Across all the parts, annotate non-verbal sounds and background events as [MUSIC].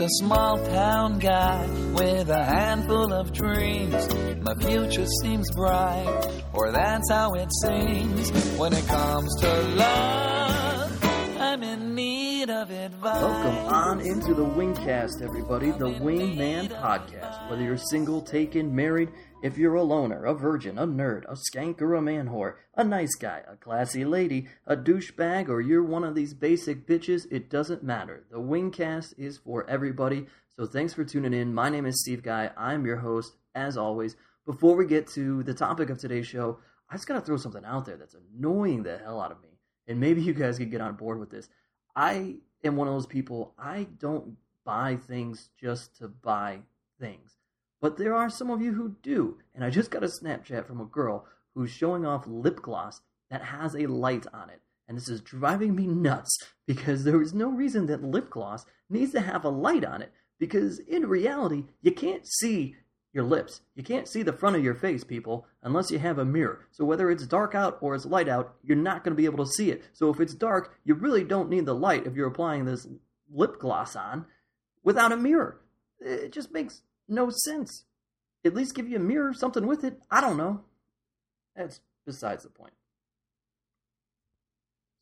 A small town guy with a handful of dreams. My future seems bright, or that's how it seems. When it comes to love, I'm in need of advice. Welcome on into the Wingcast, everybody, the Wingman Podcast. Whether you're single, taken, married, if you're a loner, a virgin, a nerd, a skank, or a man whore, a nice guy, a classy lady, a douchebag, or you're one of these basic bitches, it doesn't matter. The Wingcast is for everybody. So thanks for tuning in. My name is Steve Guy. I'm your host, as always. Before we get to the topic of today's show, I just gotta throw something out there that's annoying the hell out of me. And maybe you guys could get on board with this. I am one of those people, I don't buy things just to buy things. But there are some of you who do. And I just got a Snapchat from a girl who's showing off lip gloss that has a light on it. And this is driving me nuts because there is no reason that lip gloss needs to have a light on it. Because in reality, you can't see your lips. You can't see the front of your face, people, unless you have a mirror. So whether it's dark out or it's light out, you're not going to be able to see it. So if it's dark, you really don't need the light if you're applying this lip gloss on without a mirror. It just makes no sense. At least give you a mirror, something with it. I don't know. That's besides the point.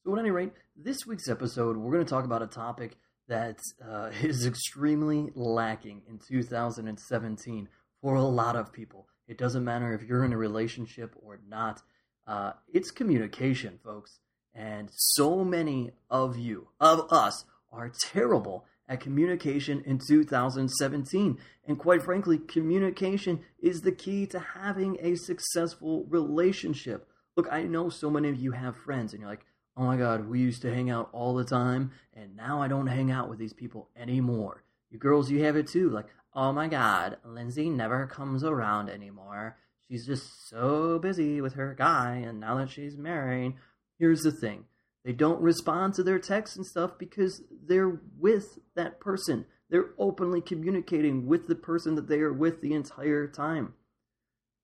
So, at any rate, this week's episode, we're going to talk about a topic that uh, [LAUGHS] is extremely lacking in 2017 for a lot of people. It doesn't matter if you're in a relationship or not. Uh, it's communication, folks. And so many of you, of us, are terrible at communication in 2017. And quite frankly, communication is the key to having a successful relationship. Look, I know so many of you have friends and you're like, oh my God, we used to hang out all the time and now I don't hang out with these people anymore. You girls, you have it too. Like, oh my God, Lindsay never comes around anymore. She's just so busy with her guy and now that she's married. Here's the thing they don't respond to their texts and stuff because they're with that person. They're openly communicating with the person that they are with the entire time.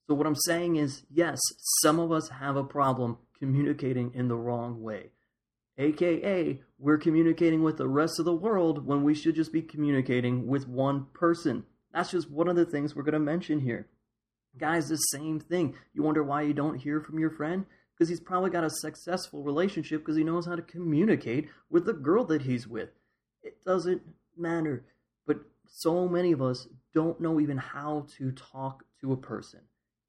So, what I'm saying is, yes, some of us have a problem communicating in the wrong way. AKA, we're communicating with the rest of the world when we should just be communicating with one person. That's just one of the things we're going to mention here. Guys, the same thing. You wonder why you don't hear from your friend? Because he's probably got a successful relationship because he knows how to communicate with the girl that he's with. It doesn't matter. But so many of us don't know even how to talk to a person.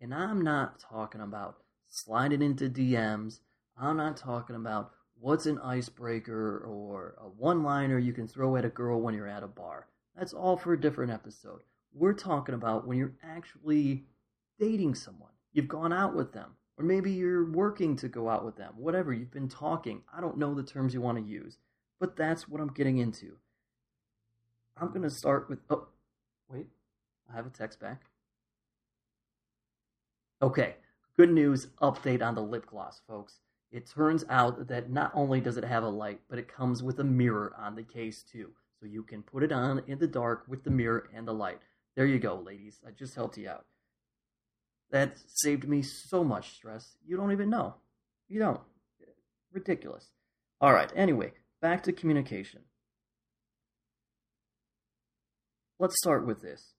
And I'm not talking about sliding into DMs. I'm not talking about what's an icebreaker or a one liner you can throw at a girl when you're at a bar. That's all for a different episode. We're talking about when you're actually dating someone. You've gone out with them or maybe you're working to go out with them. Whatever, you've been talking. I don't know the terms you want to use, but that's what I'm getting into. I'm going to start with. Oh, wait. I have a text back. Okay. Good news update on the lip gloss, folks. It turns out that not only does it have a light, but it comes with a mirror on the case too. So you can put it on in the dark with the mirror and the light. There you go, ladies. I just helped you out. That saved me so much stress. You don't even know. You don't. Ridiculous. All right, anyway, back to communication. Let's start with this.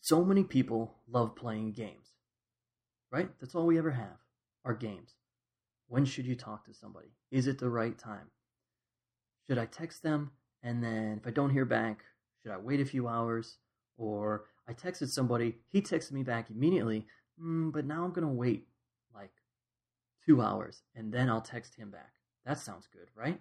So many people love playing games, right? That's all we ever have are games. When should you talk to somebody? Is it the right time? Should I text them and then if I don't hear back, should I wait a few hours? Or I texted somebody, he texted me back immediately, mm, but now I'm going to wait like two hours and then I'll text him back. That sounds good, right?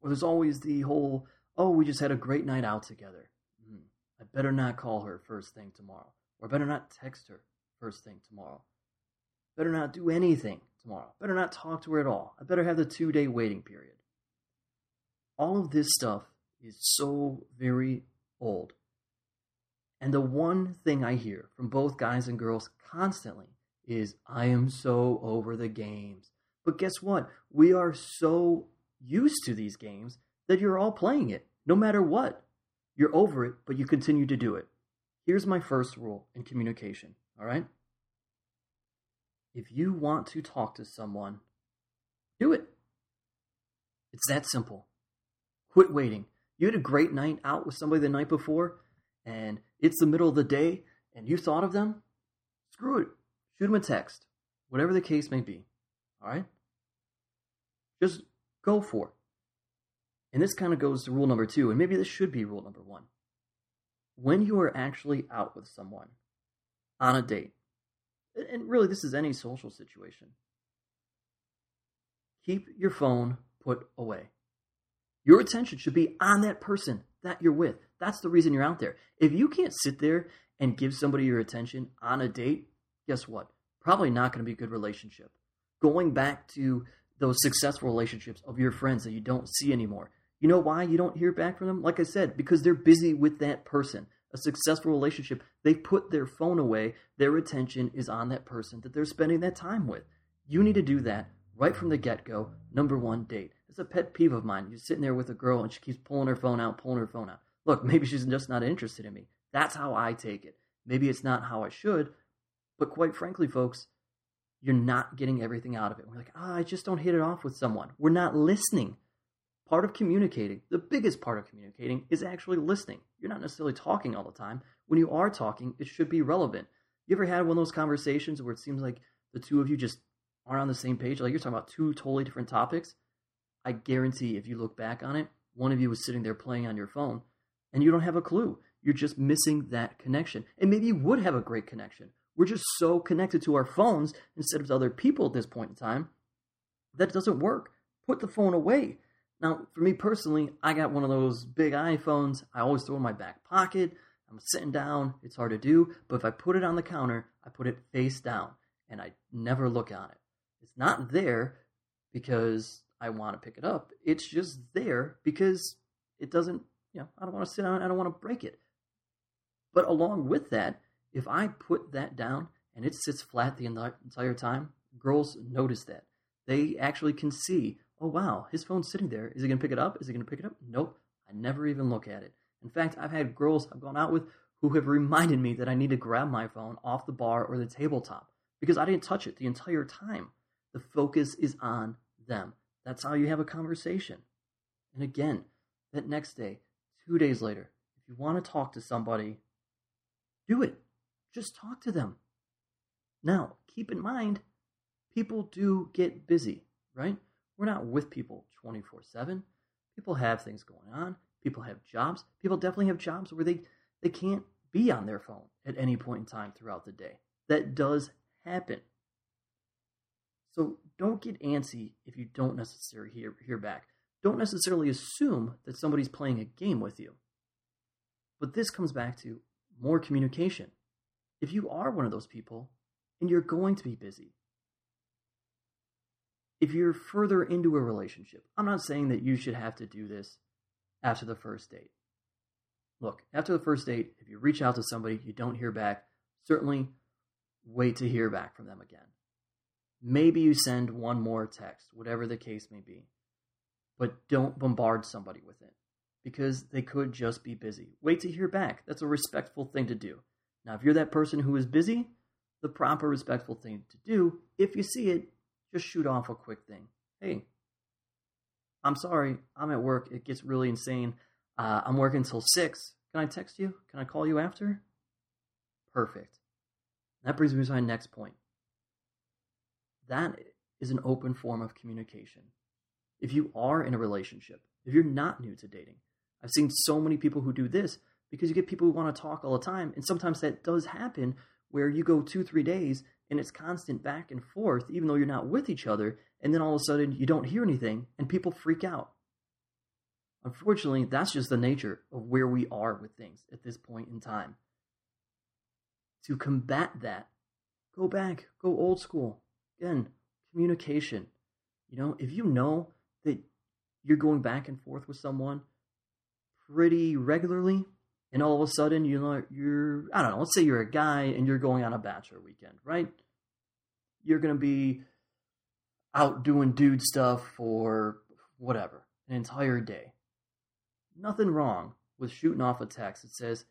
Or there's always the whole, oh, we just had a great night out together. Mm, I better not call her first thing tomorrow. Or better not text her first thing tomorrow. Better not do anything tomorrow. Better not talk to her at all. I better have the two day waiting period. All of this stuff is so very old. And the one thing I hear from both guys and girls constantly is, I am so over the games. But guess what? We are so used to these games that you're all playing it, no matter what. You're over it, but you continue to do it. Here's my first rule in communication, all right? If you want to talk to someone, do it. It's that simple. Quit waiting. You had a great night out with somebody the night before, and it's the middle of the day, and you thought of them. Screw it. Shoot them a text, whatever the case may be. All right? Just go for it. And this kind of goes to rule number two, and maybe this should be rule number one. When you are actually out with someone on a date, and really this is any social situation, keep your phone put away. Your attention should be on that person that you're with. That's the reason you're out there. If you can't sit there and give somebody your attention on a date, guess what? Probably not going to be a good relationship. Going back to those successful relationships of your friends that you don't see anymore. You know why you don't hear back from them? Like I said, because they're busy with that person. A successful relationship, they put their phone away, their attention is on that person that they're spending that time with. You need to do that right from the get go. Number one date. It's a pet peeve of mine. You're sitting there with a girl and she keeps pulling her phone out, pulling her phone out. Look, maybe she's just not interested in me. That's how I take it. Maybe it's not how I should, but quite frankly, folks, you're not getting everything out of it. We're like, oh, I just don't hit it off with someone. We're not listening. Part of communicating, the biggest part of communicating, is actually listening. You're not necessarily talking all the time. When you are talking, it should be relevant. You ever had one of those conversations where it seems like the two of you just aren't on the same page? Like you're talking about two totally different topics. I guarantee if you look back on it, one of you was sitting there playing on your phone and you don't have a clue. You're just missing that connection. And maybe you would have a great connection. We're just so connected to our phones instead of other people at this point in time that doesn't work. Put the phone away. Now, for me personally, I got one of those big iPhones. I always throw in my back pocket. I'm sitting down. It's hard to do. But if I put it on the counter, I put it face down and I never look on it. It's not there because I want to pick it up. It's just there because it doesn't, you know, I don't want to sit on it. I don't want to break it. But along with that, if I put that down and it sits flat the entire time, girls notice that. They actually can see, oh wow, his phone's sitting there. Is he going to pick it up? Is he going to pick it up? Nope. I never even look at it. In fact, I've had girls I've gone out with who have reminded me that I need to grab my phone off the bar or the tabletop because I didn't touch it the entire time. The focus is on them. That's how you have a conversation. And again, that next day, two days later, if you want to talk to somebody, do it. Just talk to them. Now, keep in mind, people do get busy, right? We're not with people 24 7. People have things going on. People have jobs. People definitely have jobs where they, they can't be on their phone at any point in time throughout the day. That does happen. So don't get antsy if you don't necessarily hear, hear back. Don't necessarily assume that somebody's playing a game with you. But this comes back to more communication if you are one of those people and you're going to be busy, if you're further into a relationship, I'm not saying that you should have to do this after the first date. Look, after the first date, if you reach out to somebody, you don't hear back, certainly wait to hear back from them again. Maybe you send one more text, whatever the case may be, but don't bombard somebody with it because they could just be busy. Wait to hear back. That's a respectful thing to do. Now, if you're that person who is busy, the proper respectful thing to do, if you see it, just shoot off a quick thing. Hey, I'm sorry, I'm at work. It gets really insane. Uh, I'm working until 6. Can I text you? Can I call you after? Perfect. That brings me to my next point. That is an open form of communication. If you are in a relationship, if you're not new to dating, I've seen so many people who do this because you get people who want to talk all the time. And sometimes that does happen where you go two, three days and it's constant back and forth, even though you're not with each other. And then all of a sudden you don't hear anything and people freak out. Unfortunately, that's just the nature of where we are with things at this point in time. To combat that, go back, go old school. Again, communication. You know, if you know that you're going back and forth with someone pretty regularly, and all of a sudden you know you're I don't know, let's say you're a guy and you're going on a bachelor weekend, right? You're gonna be out doing dude stuff for whatever, an entire day. Nothing wrong with shooting off a text that says,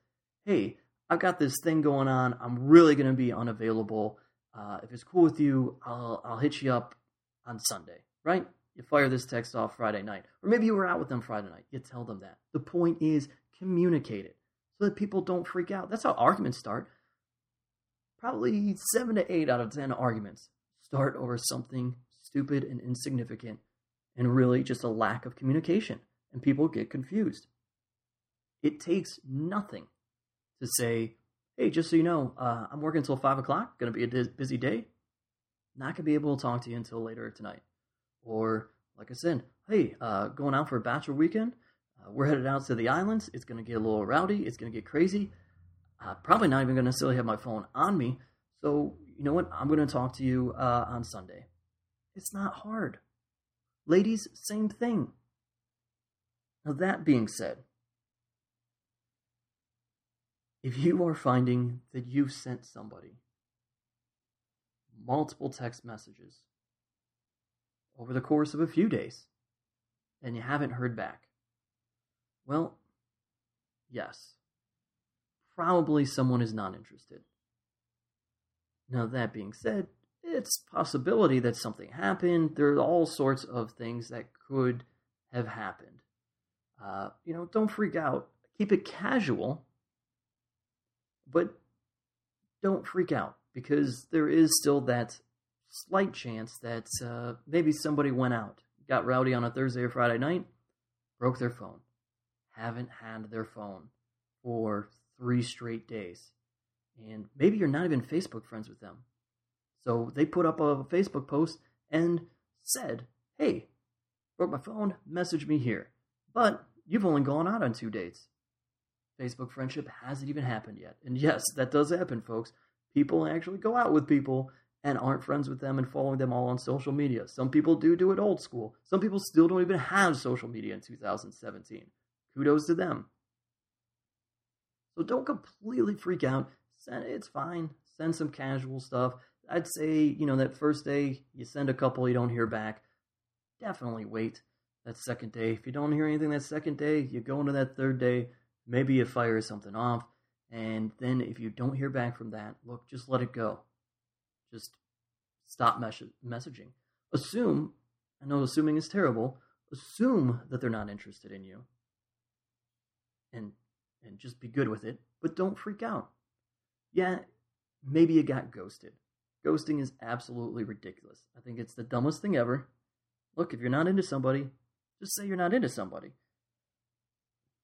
Hey, I've got this thing going on. I'm really gonna be unavailable. Uh, if it's cool with you, I'll I'll hit you up on Sunday, right? You fire this text off Friday night. Or maybe you were out with them Friday night. You tell them that. The point is communicate it so that people don't freak out. That's how arguments start. Probably seven to eight out of ten arguments start over something stupid and insignificant and really just a lack of communication. And people get confused. It takes nothing to say, hey, just so you know, uh, I'm working until 5 o'clock, going to be a busy day. Not going to be able to talk to you until later tonight. Or, like I said, hey, uh, going out for a bachelor weekend. Uh, we're headed out to the islands. It's going to get a little rowdy. It's going to get crazy. Uh, probably not even going to necessarily have my phone on me. So, you know what? I'm going to talk to you uh, on Sunday. It's not hard. Ladies, same thing. Now, that being said, if you are finding that you've sent somebody multiple text messages over the course of a few days and you haven't heard back, well, yes, probably someone is not interested. Now, that being said, it's possibility that something happened. There are all sorts of things that could have happened. Uh, you know, don't freak out. Keep it casual, but don't freak out because there is still that slight chance that uh, maybe somebody went out, got rowdy on a Thursday or Friday night, broke their phone, haven't had their phone for three straight days. And maybe you're not even Facebook friends with them. So they put up a Facebook post and said, Hey, broke my phone, message me here. But you've only gone out on two dates. Facebook friendship hasn't even happened yet. And yes, that does happen, folks. People actually go out with people and aren't friends with them and following them all on social media. Some people do do it old school. Some people still don't even have social media in 2017. Kudos to them. So don't completely freak out. It's fine. Send some casual stuff. I'd say, you know, that first day you send a couple, you don't hear back. Definitely wait that second day. If you don't hear anything that second day, you go into that third day, maybe you fire something off. And then if you don't hear back from that, look, just let it go. Just stop mes- messaging. Assume, I know assuming is terrible, assume that they're not interested in you. And and just be good with it, but don't freak out. Yeah, maybe you got ghosted. Ghosting is absolutely ridiculous. I think it's the dumbest thing ever. Look, if you're not into somebody, just say you're not into somebody.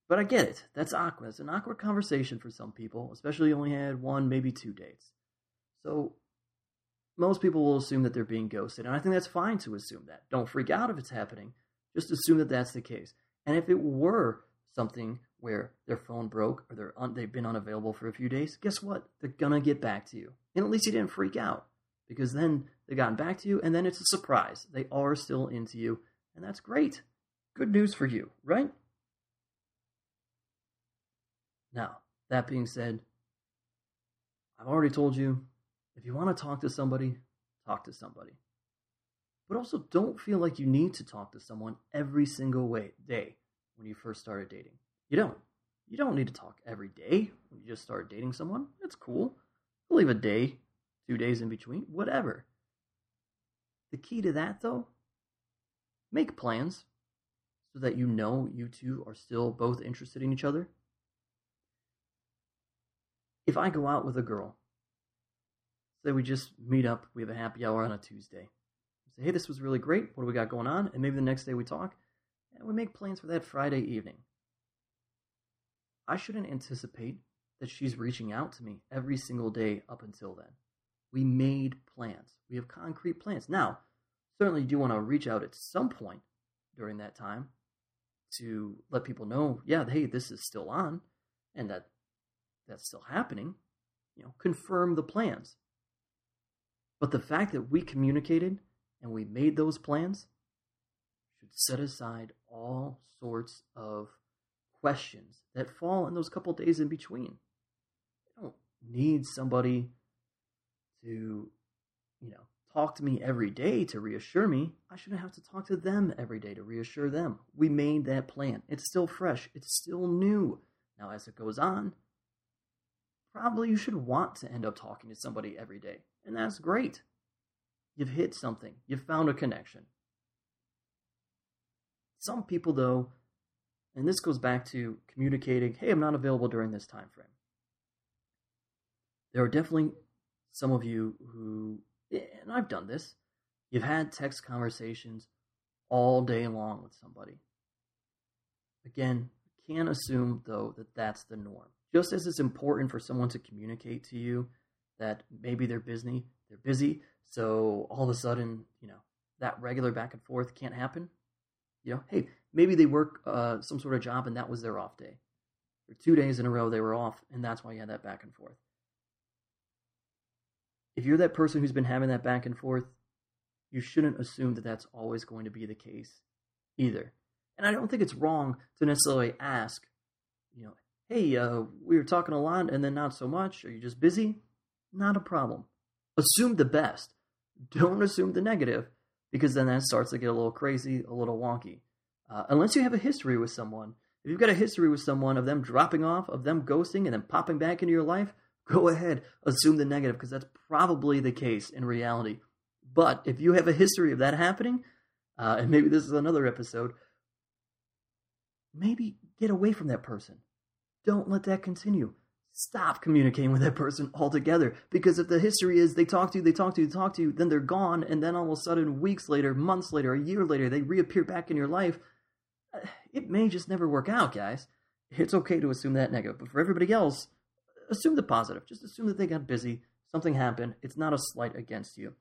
But I get it. That's awkward. It's an awkward conversation for some people, especially you only had one, maybe two dates. So most people will assume that they're being ghosted, and I think that's fine to assume that. Don't freak out if it's happening. Just assume that that's the case. And if it were something where their phone broke or they're un- they've been unavailable for a few days, guess what? They're gonna get back to you. And at least you didn't freak out because then they've gotten back to you, and then it's a surprise. They are still into you, and that's great. Good news for you, right? Now, that being said, I've already told you if you want to talk to somebody, talk to somebody. But also, don't feel like you need to talk to someone every single way, day when you first started dating. You don't. You don't need to talk every day when you just start dating someone. That's cool. leave a day, two days in between, whatever. The key to that, though, make plans so that you know you two are still both interested in each other. If I go out with a girl, say we just meet up, we have a happy hour on a Tuesday. Say, hey, this was really great. What do we got going on? And maybe the next day we talk, and we make plans for that Friday evening. I shouldn't anticipate that she's reaching out to me every single day up until then. We made plans. We have concrete plans. Now, certainly you do want to reach out at some point during that time to let people know, yeah, hey, this is still on and that that's still happening. You know, confirm the plans. But the fact that we communicated and we made those plans should set aside all sorts of questions that fall in those couple days in between. I don't need somebody to, you know, talk to me every day to reassure me. I shouldn't have to talk to them every day to reassure them. We made that plan. It's still fresh, it's still new. Now, as it goes on, probably you should want to end up talking to somebody every day. And that's great. You've hit something, you've found a connection. Some people, though, and this goes back to communicating, hey, I'm not available during this time frame. There are definitely some of you who, and I've done this, you've had text conversations all day long with somebody. Again, can't assume, though, that that's the norm. Just as it's important for someone to communicate to you that maybe they're busy, they're busy, so all of a sudden, you know, that regular back and forth can't happen. You know, hey, maybe they work uh, some sort of job and that was their off day. For two days in a row, they were off, and that's why you had that back and forth. If you're that person who's been having that back and forth, you shouldn't assume that that's always going to be the case either. And I don't think it's wrong to necessarily ask, you know, hey, uh, we were talking a lot and then not so much. Are you just busy? Not a problem. Assume the best. Don't assume the negative because then that starts to get a little crazy, a little wonky. Uh, unless you have a history with someone. If you've got a history with someone of them dropping off, of them ghosting, and then popping back into your life, go ahead, assume the negative because that's probably the case in reality. But if you have a history of that happening, uh, and maybe this is another episode, maybe get away from that person. Don't let that continue. Stop communicating with that person altogether. Because if the history is they talk to you, they talk to you, they talk to you, then they're gone, and then all of a sudden, weeks later, months later, a year later, they reappear back in your life, uh, it may just never work out, guys. It's okay to assume that negative. But for everybody else, assume the positive. Just assume that they got busy, something happened. It's not a slight against you.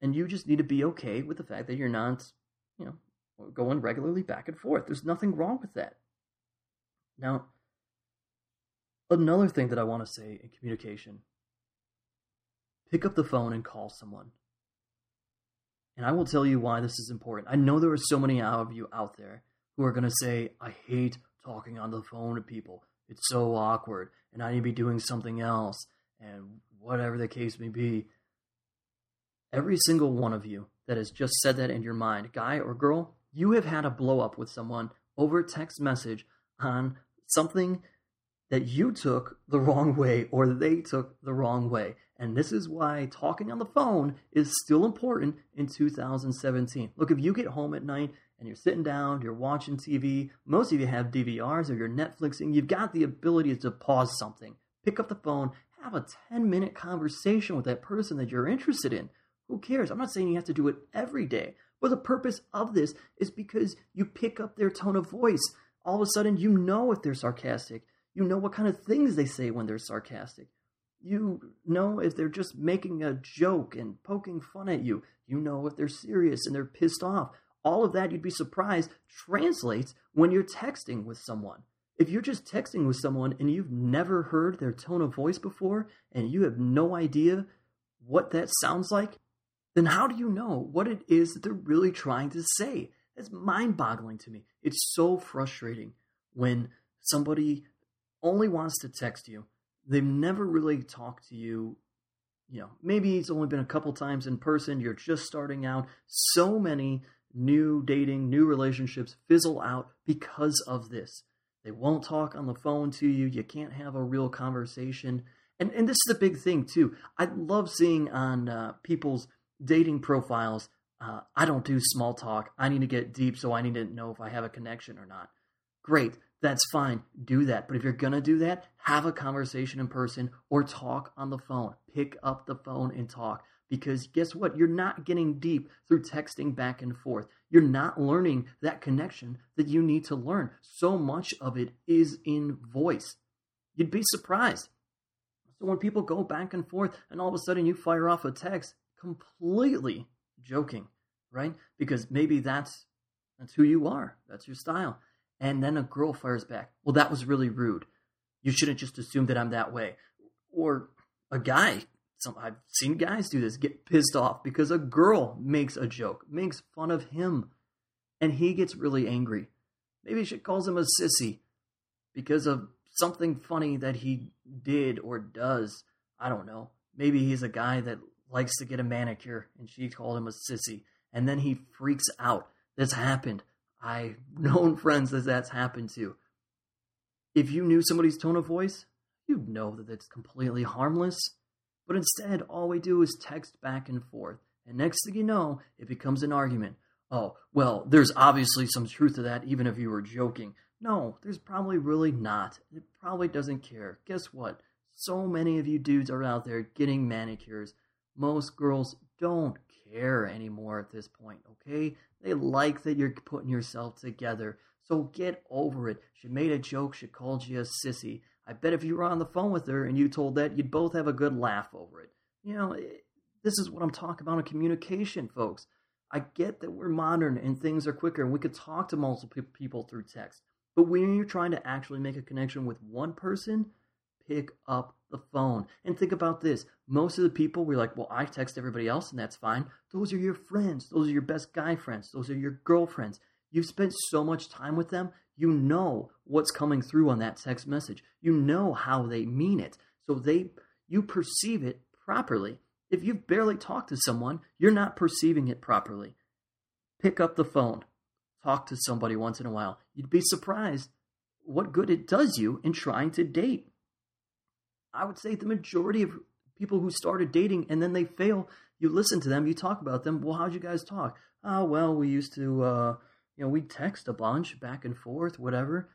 And you just need to be okay with the fact that you're not, you know, going regularly back and forth. There's nothing wrong with that. Now, another thing that I want to say in communication pick up the phone and call someone. And I will tell you why this is important. I know there are so many of you out there who are going to say, I hate talking on the phone to people. It's so awkward, and I need to be doing something else, and whatever the case may be. Every single one of you that has just said that in your mind, guy or girl, you have had a blow up with someone over text message on something that you took the wrong way or they took the wrong way. And this is why talking on the phone is still important in 2017. Look, if you get home at night and you're sitting down, you're watching TV, most of you have DVRs or you're Netflixing, you've got the ability to pause something, pick up the phone, have a 10 minute conversation with that person that you're interested in. Who cares? I'm not saying you have to do it every day, but the purpose of this is because you pick up their tone of voice. All of a sudden, you know if they're sarcastic. You know what kind of things they say when they're sarcastic. You know if they're just making a joke and poking fun at you. You know if they're serious and they're pissed off. All of that, you'd be surprised, translates when you're texting with someone. If you're just texting with someone and you've never heard their tone of voice before and you have no idea what that sounds like, then how do you know what it is that they're really trying to say? That's mind boggling to me. It's so frustrating when somebody only wants to text you. They've never really talked to you. You know, maybe it's only been a couple times in person. You're just starting out. So many new dating, new relationships fizzle out because of this. They won't talk on the phone to you. You can't have a real conversation. And and this is a big thing too. I love seeing on uh, people's dating profiles. Uh, I don't do small talk. I need to get deep, so I need to know if I have a connection or not. Great that's fine. Do that. But if you're going to do that, have a conversation in person or talk on the phone. Pick up the phone and talk. Because guess what? You're not getting deep through texting back and forth. You're not learning that connection that you need to learn. So much of it is in voice. You'd be surprised. So when people go back and forth and all of a sudden you fire off a text completely joking, right? Because maybe that's that's who you are. That's your style and then a girl fires back, well, that was really rude. You shouldn't just assume that I'm that way. Or a guy, some I've seen guys do this, get pissed off because a girl makes a joke, makes fun of him, and he gets really angry. Maybe she calls him a sissy because of something funny that he did or does. I don't know. Maybe he's a guy that likes to get a manicure and she called him a sissy. And then he freaks out. This happened. I've [LAUGHS] known friends that that's happened to. If you knew somebody's tone of voice, you'd know that it's completely harmless. But instead, all we do is text back and forth. And next thing you know, it becomes an argument. oh, well, there's obviously some truth to that, even if you were joking. No, there's probably really not. It probably doesn't care. Guess what? So many of you dudes are out there getting manicures. Most girls don't care anymore at this point, okay? They like that you're putting yourself together. So get over it. She made a joke, she called you a sissy. I bet if you were on the phone with her and you told that, you'd both have a good laugh over it. You know, it, this is what I'm talking about in communication, folks. I get that we're modern and things are quicker and we could talk to multiple people through text. But when you're trying to actually make a connection with one person, pick up the phone. And think about this most of the people we're like, well, I text everybody else and that's fine. Those are your friends. Those are your best guy friends. Those are your girlfriends. You've spent so much time with them. You know what's coming through on that text message. You know how they mean it. So they you perceive it properly. If you've barely talked to someone, you're not perceiving it properly. Pick up the phone talk to somebody once in a while. You'd be surprised what good it does you in trying to date. I would say the majority of people who started dating and then they fail, you listen to them, you talk about them. Well, how'd you guys talk? Oh, well, we used to, uh, you know, we text a bunch back and forth, whatever.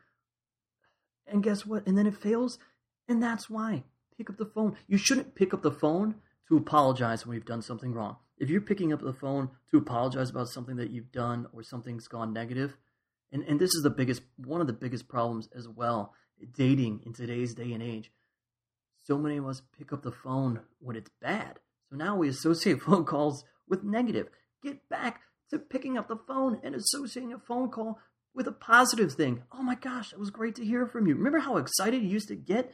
And guess what? And then it fails. And that's why. Pick up the phone. You shouldn't pick up the phone to apologize when you've done something wrong. If you're picking up the phone to apologize about something that you've done or something's gone negative, and, and this is the biggest one of the biggest problems as well, dating in today's day and age. So many of us pick up the phone when it's bad. So now we associate [LAUGHS] phone calls with negative. Get back to picking up the phone and associating a phone call with a positive thing. Oh my gosh, it was great to hear from you. Remember how excited you used to get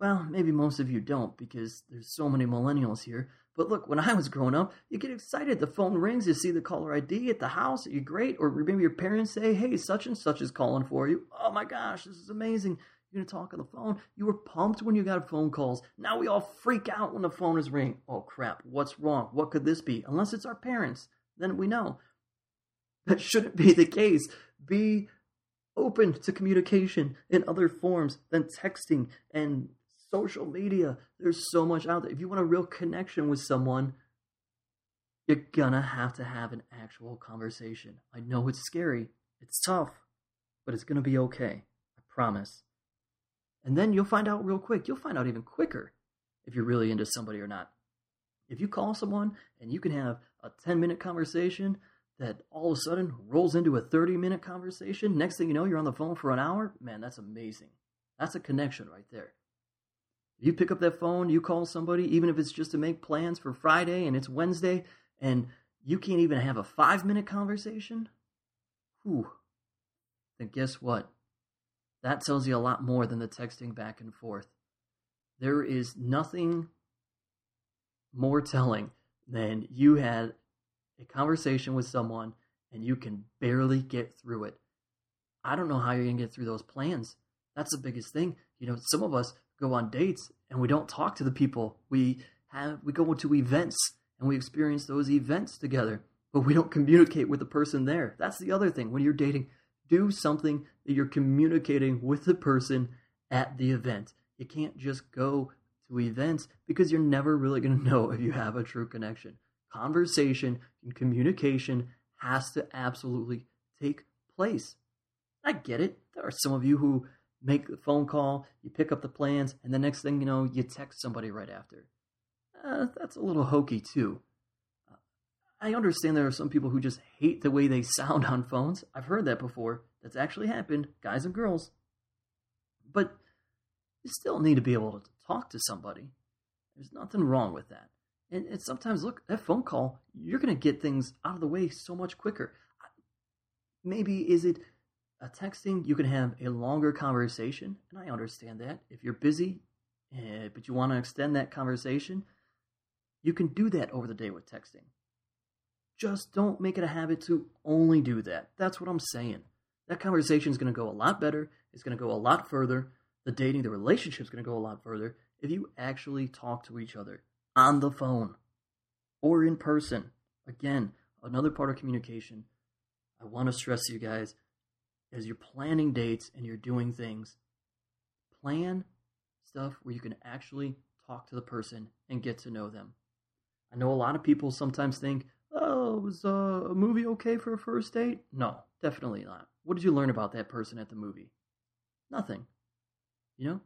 well, maybe most of you don't because there's so many millennials here. But look, when I was growing up, you get excited. The phone rings, you see the caller ID at the house, you're great. Or maybe your parents say, hey, such and such is calling for you. Oh my gosh, this is amazing. You're going to talk on the phone. You were pumped when you got phone calls. Now we all freak out when the phone is ringing. Oh crap, what's wrong? What could this be? Unless it's our parents, then we know. That shouldn't be the case. Be open to communication in other forms than texting and social media. There's so much out there. If you want a real connection with someone, you're gonna have to have an actual conversation. I know it's scary, it's tough, but it's gonna be okay. I promise. And then you'll find out real quick. You'll find out even quicker if you're really into somebody or not. If you call someone and you can have a 10 minute conversation that all of a sudden rolls into a 30 minute conversation, next thing you know, you're on the phone for an hour, man, that's amazing. That's a connection right there. You pick up that phone, you call somebody, even if it's just to make plans for Friday and it's Wednesday, and you can't even have a five minute conversation? Whew. Then guess what? That tells you a lot more than the texting back and forth. There is nothing more telling than you had a conversation with someone and you can barely get through it. I don't know how you're going to get through those plans. That's the biggest thing. You know, some of us go on dates and we don't talk to the people. We have we go to events and we experience those events together, but we don't communicate with the person there. That's the other thing. When you're dating, do something that you're communicating with the person at the event. You can't just go to events because you're never really going [LAUGHS] to know if you have a true connection. Conversation and communication has to absolutely take place. I get it. There are some of you who make the phone call, you pick up the plans, and the next thing you know, you text somebody right after. Uh, that's a little hokey, too. I understand there are some people who just hate the way they sound on phones. I've heard that before. That's actually happened, guys and girls. But you still need to be able to talk to somebody. There's nothing wrong with that. And, and sometimes, look, that phone call, you're going to get things out of the way so much quicker. Maybe is it a texting, you can have a longer conversation, and I understand that. If you're busy, uh, but you want to extend that conversation, you can do that over the day with texting. Just don't make it a habit to only do that. That's what I'm saying. That conversation is going to go a lot better. It's going to go a lot further. The dating, the relationship is going to go a lot further if you actually talk to each other on the phone or in person. Again, another part of communication. I want to stress to you guys as you're planning dates and you're doing things, plan stuff where you can actually talk to the person and get to know them. I know a lot of people sometimes think, Oh, was uh, a movie okay for a first date? No, definitely not. What did you learn about that person at the movie? Nothing. You know?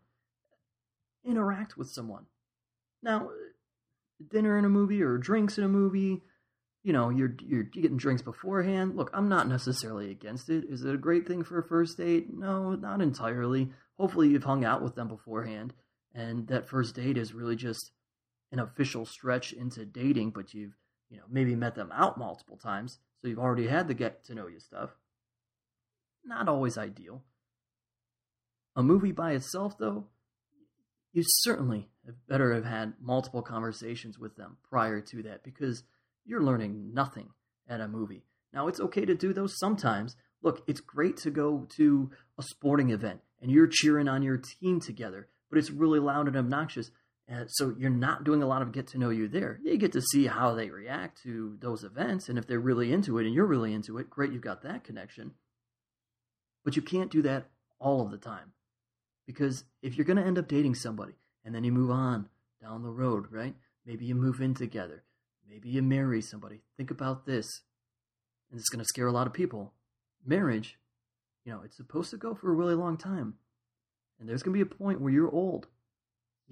Interact with someone. Now, dinner in a movie or drinks in a movie, you know, you're you're getting drinks beforehand. Look, I'm not necessarily against it. Is it a great thing for a first date? No, not entirely. Hopefully, you've hung out with them beforehand, and that first date is really just an official stretch into dating. But you've you know maybe met them out multiple times, so you've already had the get to know you stuff. Not always ideal. A movie by itself, though, you certainly better have had multiple conversations with them prior to that because you're learning nothing at a movie. Now, it's okay to do those sometimes. Look, it's great to go to a sporting event and you're cheering on your team together, but it's really loud and obnoxious. Uh, so you're not doing a lot of get to know you there. You get to see how they react to those events, and if they're really into it and you're really into it, great, you've got that connection. But you can't do that all of the time. Because if you're going to end up dating somebody and then you move on down the road, right? Maybe you move in together. Maybe you marry somebody. Think about this. And it's going to scare a lot of people. Marriage, you know, it's supposed to go for a really long time. And there's going to be a point where you're old.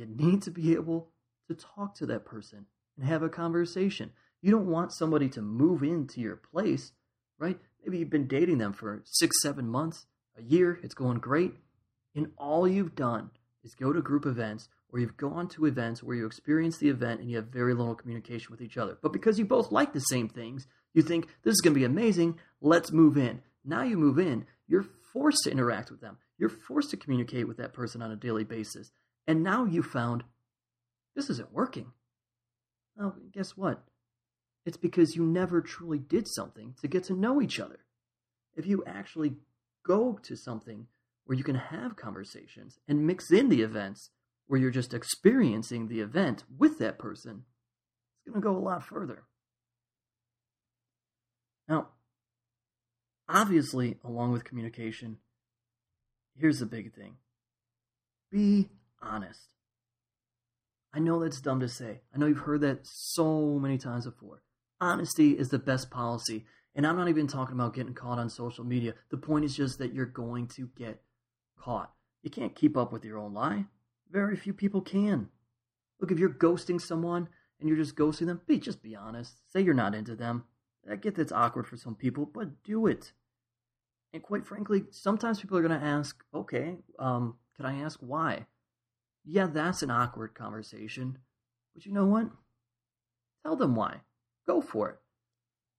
You need to be able to talk to that person and have a conversation. You don't want somebody to move into your place, right? Maybe you've been dating them for six, seven months, a year, it's going great. And all you've done is go to group events or you've gone to events where you experience the event and you have very little communication with each other. But because you both like the same things, you think this is going to be amazing, let's move in. Now you move in, you're forced to interact with them. You're forced to communicate with that person on a daily basis. And now you found this isn't working. Well, guess what? It's because you never truly did something to get to know each other. If you actually go to something where you can have conversations and mix in the events where you're just experiencing the event with that person, it's going to go a lot further. Now, obviously, along with communication, here's the big thing be honest. I know that's dumb to say. I know you've heard that so many times before. Honesty is the best policy. And I'm not even talking about getting caught on social media. The point is just that you're going to get caught. You can't keep up with your own lie. Very few people can. Look, if you're ghosting someone and you're just ghosting them, be just be honest. Say you're not into them. I get that's awkward for some people, but do it. And quite frankly, sometimes people are going to ask, okay, um, can I ask why? Yeah, that's an awkward conversation. But you know what? Tell them why. Go for it.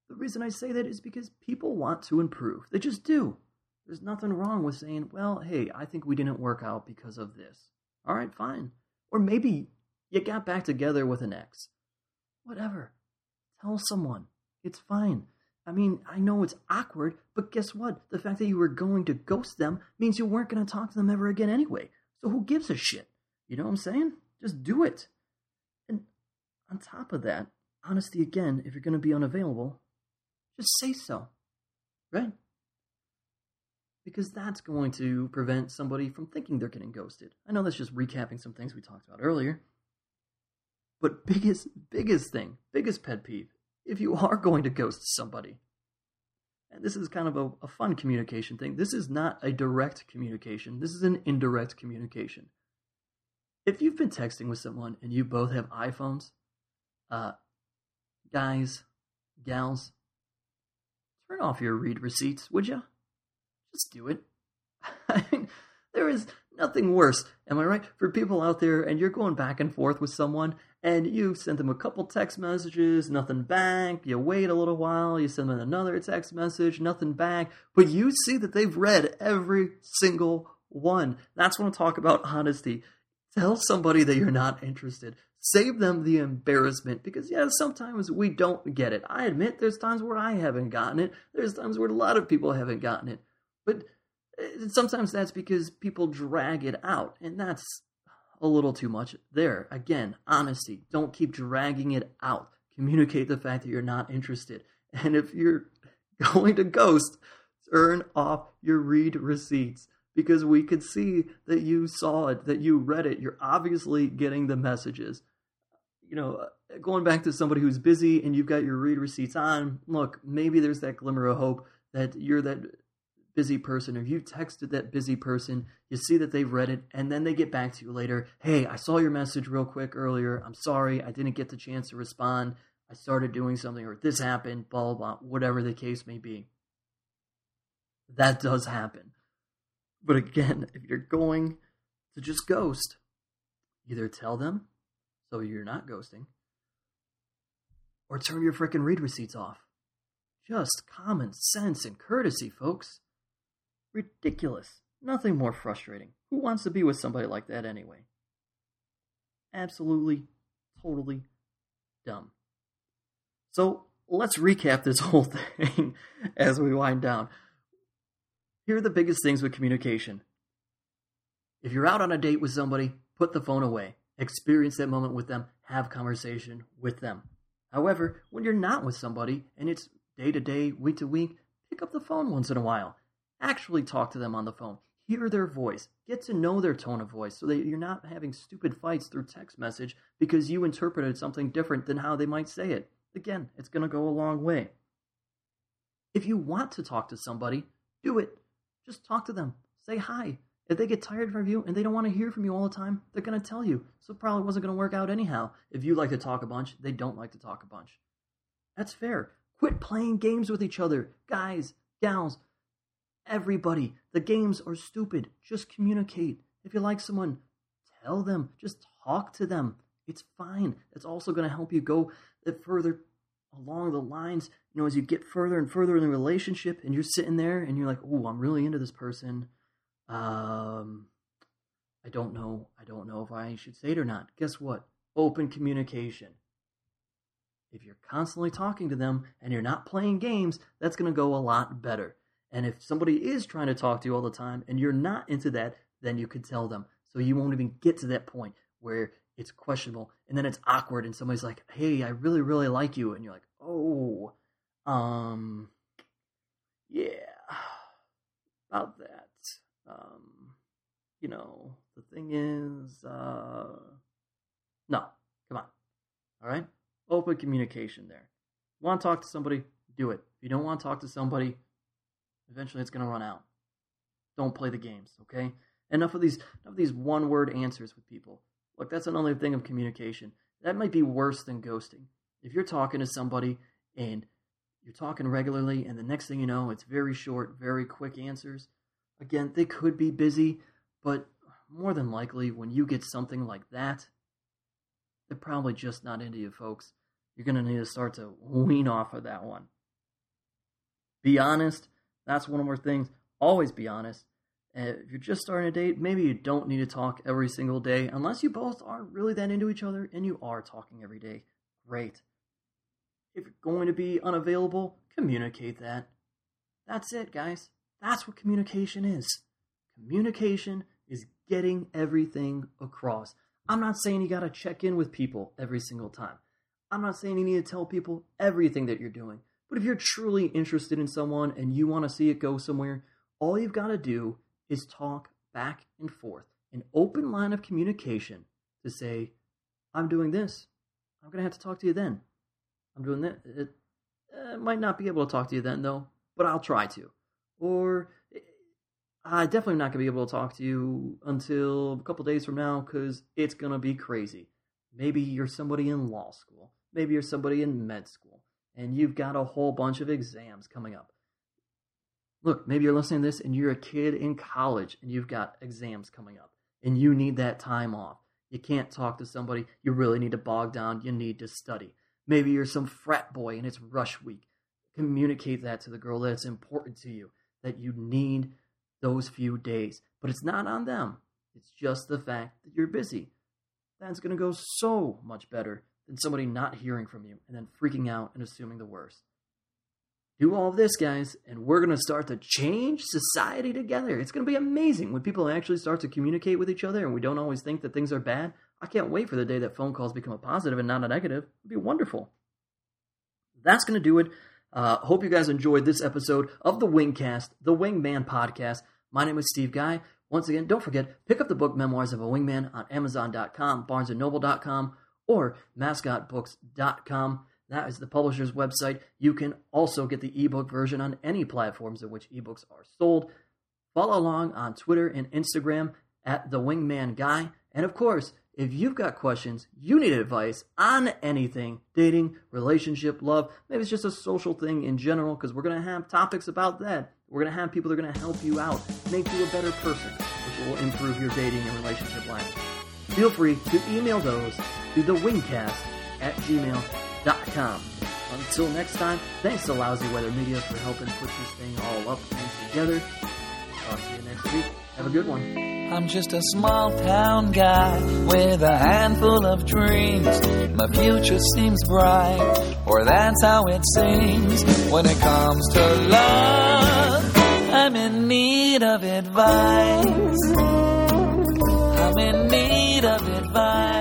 The reason I say that is because people want to improve. They just do. There's nothing wrong with saying, well, hey, I think we didn't work out because of this. All right, fine. Or maybe you got back together with an ex. Whatever. Tell someone. It's fine. I mean, I know it's awkward, but guess what? The fact that you were going to ghost them means you weren't going to talk to them ever again anyway. So who gives a shit? You know what I'm saying? Just do it. And on top of that, honesty again, if you're going to be unavailable, just say so. Right? because that's going to prevent somebody from thinking they're getting ghosted. I know that's just recapping some things we talked about earlier. But biggest biggest thing, biggest pet peeve, if you are going to ghost somebody, and this is kind of a, a fun communication thing. This is not a direct communication. This is an indirect communication. If you've been texting with someone and you both have iPhones, uh, guys, gals, turn off your read receipts, would you? Just do it. [LAUGHS] I mean, there is nothing worse, am I right? For people out there and you're going back and forth with someone and you send them a couple text messages, nothing back. You wait a little while, you send them another text message, nothing back. But you see that they've read every single one. That's when I talk about honesty. Tell somebody that you're not interested. Save them the embarrassment because, yeah, sometimes we don't get it. I admit there's times where I haven't gotten it. There's times where a lot of people haven't gotten it. But uh, sometimes that's because people drag it out, and that's a little too much there. Again, honesty. Don't keep dragging it out. Communicate the fact that you're not interested. And if you're [LAUGHS] going to ghost, turn off your read receipts because we could see that you saw it, that you read it. You're obviously getting the messages. you know, uh, going back to somebody who's busy and you've got your read receipts on, look, maybe there's that glimmer of hope that you're that busy person or you texted that busy person, you see that they've read it, and then they get back to you later. Hey, I saw your message real quick earlier. I'm sorry, I didn't get the chance to respond. I started doing something, or this happened, blah, blah, blah, whatever the case may be. That does happen. But again, [LAUGHS] if you're going to just ghost, either tell them so you're not ghosting, or turn your freaking read receipts off. Just common sense and courtesy, folks. Ridiculous. Nothing more frustrating. Who wants to be with somebody like that anyway? Absolutely, totally dumb. So let's recap this [LAUGHS] whole thing as we wind down. Here are the biggest things with communication. If you're out on a date with somebody, put the phone away. Experience that moment with them. Have conversation with them. However, when you're not with somebody and it's day to day, week to week, pick up the phone once in a while. Actually talk to them on the phone. Hear their voice. Get to know their tone of voice so that you're not having stupid fights through text message because you interpreted something different than how they might say it. Again, it's going to go a long way. If you want to talk to somebody, do it. Just talk to them. Say hi. If they get tired of you and they don't want to hear from you all the time, they're going to tell you. So probably wasn't going to work out anyhow. If you like to talk a bunch, they don't like to talk a bunch. That's fair. Quit playing games with each other. Guys, gals, everybody. The games are stupid. Just communicate. If you like someone, tell them. Just talk to them. It's fine. It's also going to help you go further along the lines, you know, as you get further and further in the relationship and you're sitting there and you're like, oh, I'm really into this person. Um, I don't know. I don't know if I should say it or not. Guess what? Open communication. If you're constantly talking to them and you're not playing games, that's going to go a lot better. And if somebody is trying to talk to you all the time and you're not into that, then you could tell them. So you won't even get to that point where it's questionable and then it's awkward and somebody's like, "Hey, I really really like you." And you're like, "Oh, um yeah, about that. Um you know, the thing is uh no, come on. All right? Open communication there. Want to talk to somebody? Do it. If you don't want to talk to somebody, Eventually, it's going to run out. Don't play the games, okay? Enough of these, enough of these one-word answers with people. Look, that's another thing of communication. That might be worse than ghosting. If you're talking to somebody and you're talking regularly, and the next thing you know, it's very short, very quick answers. Again, they could be busy, but more than likely, when you get something like that, they're probably just not into you, folks. You're going to need to start to wean off of that one. Be honest, that's one more things. Always be honest. Eh, if you're just starting a date, maybe you don't need to talk every single day unless you both aren't really that into each other and you are talking every day. Great. If you're going to be unavailable, communicate that. That's it, guys. That's what communication is. Communication is getting everything across. I'm not saying you got to check in with people every single time. I'm not saying you need to tell people everything that you're doing. But if you're truly interested in someone and you want to see it go somewhere, all you've got to do is talk back and forth, an open line of communication to say, I'm doing this. I'm going to have to talk to you then. I'm doing that. It, might not be able to talk to you then, though, but I'll try to. Or I definitely not going to be able to talk to you until a couple days from now because it's going to be crazy. Maybe you're somebody in law school. Maybe you're somebody in med school and you've got a whole bunch of exams coming up. Look, maybe you're listening to this and you're a kid in college and you've got exams coming up and you need that time off. You can't talk to somebody. You really need to bog down. You need to study. Maybe you're some frat boy and it's rush week. Communicate that to the girl that it's important to you, that you need those few days. But it's not on them. It's just the fact that you're busy. That's going to go so much better than somebody not hearing from you and then freaking out and assuming the worst. Do all of this, guys, and we're going to start to change society together. It's going to be amazing when people actually start to communicate with each other and we don't always think that things are bad. I can't wait for the day that phone calls become a positive and not a negative. It'd be wonderful. That's going to do it. Uh, hope you guys enjoyed this episode of the Wingcast, the Wingman podcast. My name is Steve Guy. Once again, don't forget, pick up the book Memoirs of a Wingman on Amazon.com, BarnesandNoble.com, or mascotbooks.com. That is the publisher's website. You can also get the ebook version on any platforms in which ebooks are sold. Follow along on Twitter and Instagram at the Wingman Guy. And of course, if you've got questions, you need advice on anything dating, relationship, love, maybe it's just a social thing in general, because we're going to have topics about that. We're going to have people that are going to help you out, make you a better person, which will improve your dating and relationship life. Feel free to email those to the thewingcast at Until next time, thanks to Lousy Weather Media for helping put this thing all up and together. Talk to you next week. Have a good one. I'm just a small town guy with a handful of dreams. My future seems bright, or that's how it seems. When it comes to love, I'm in need of advice. I'm in need of advice.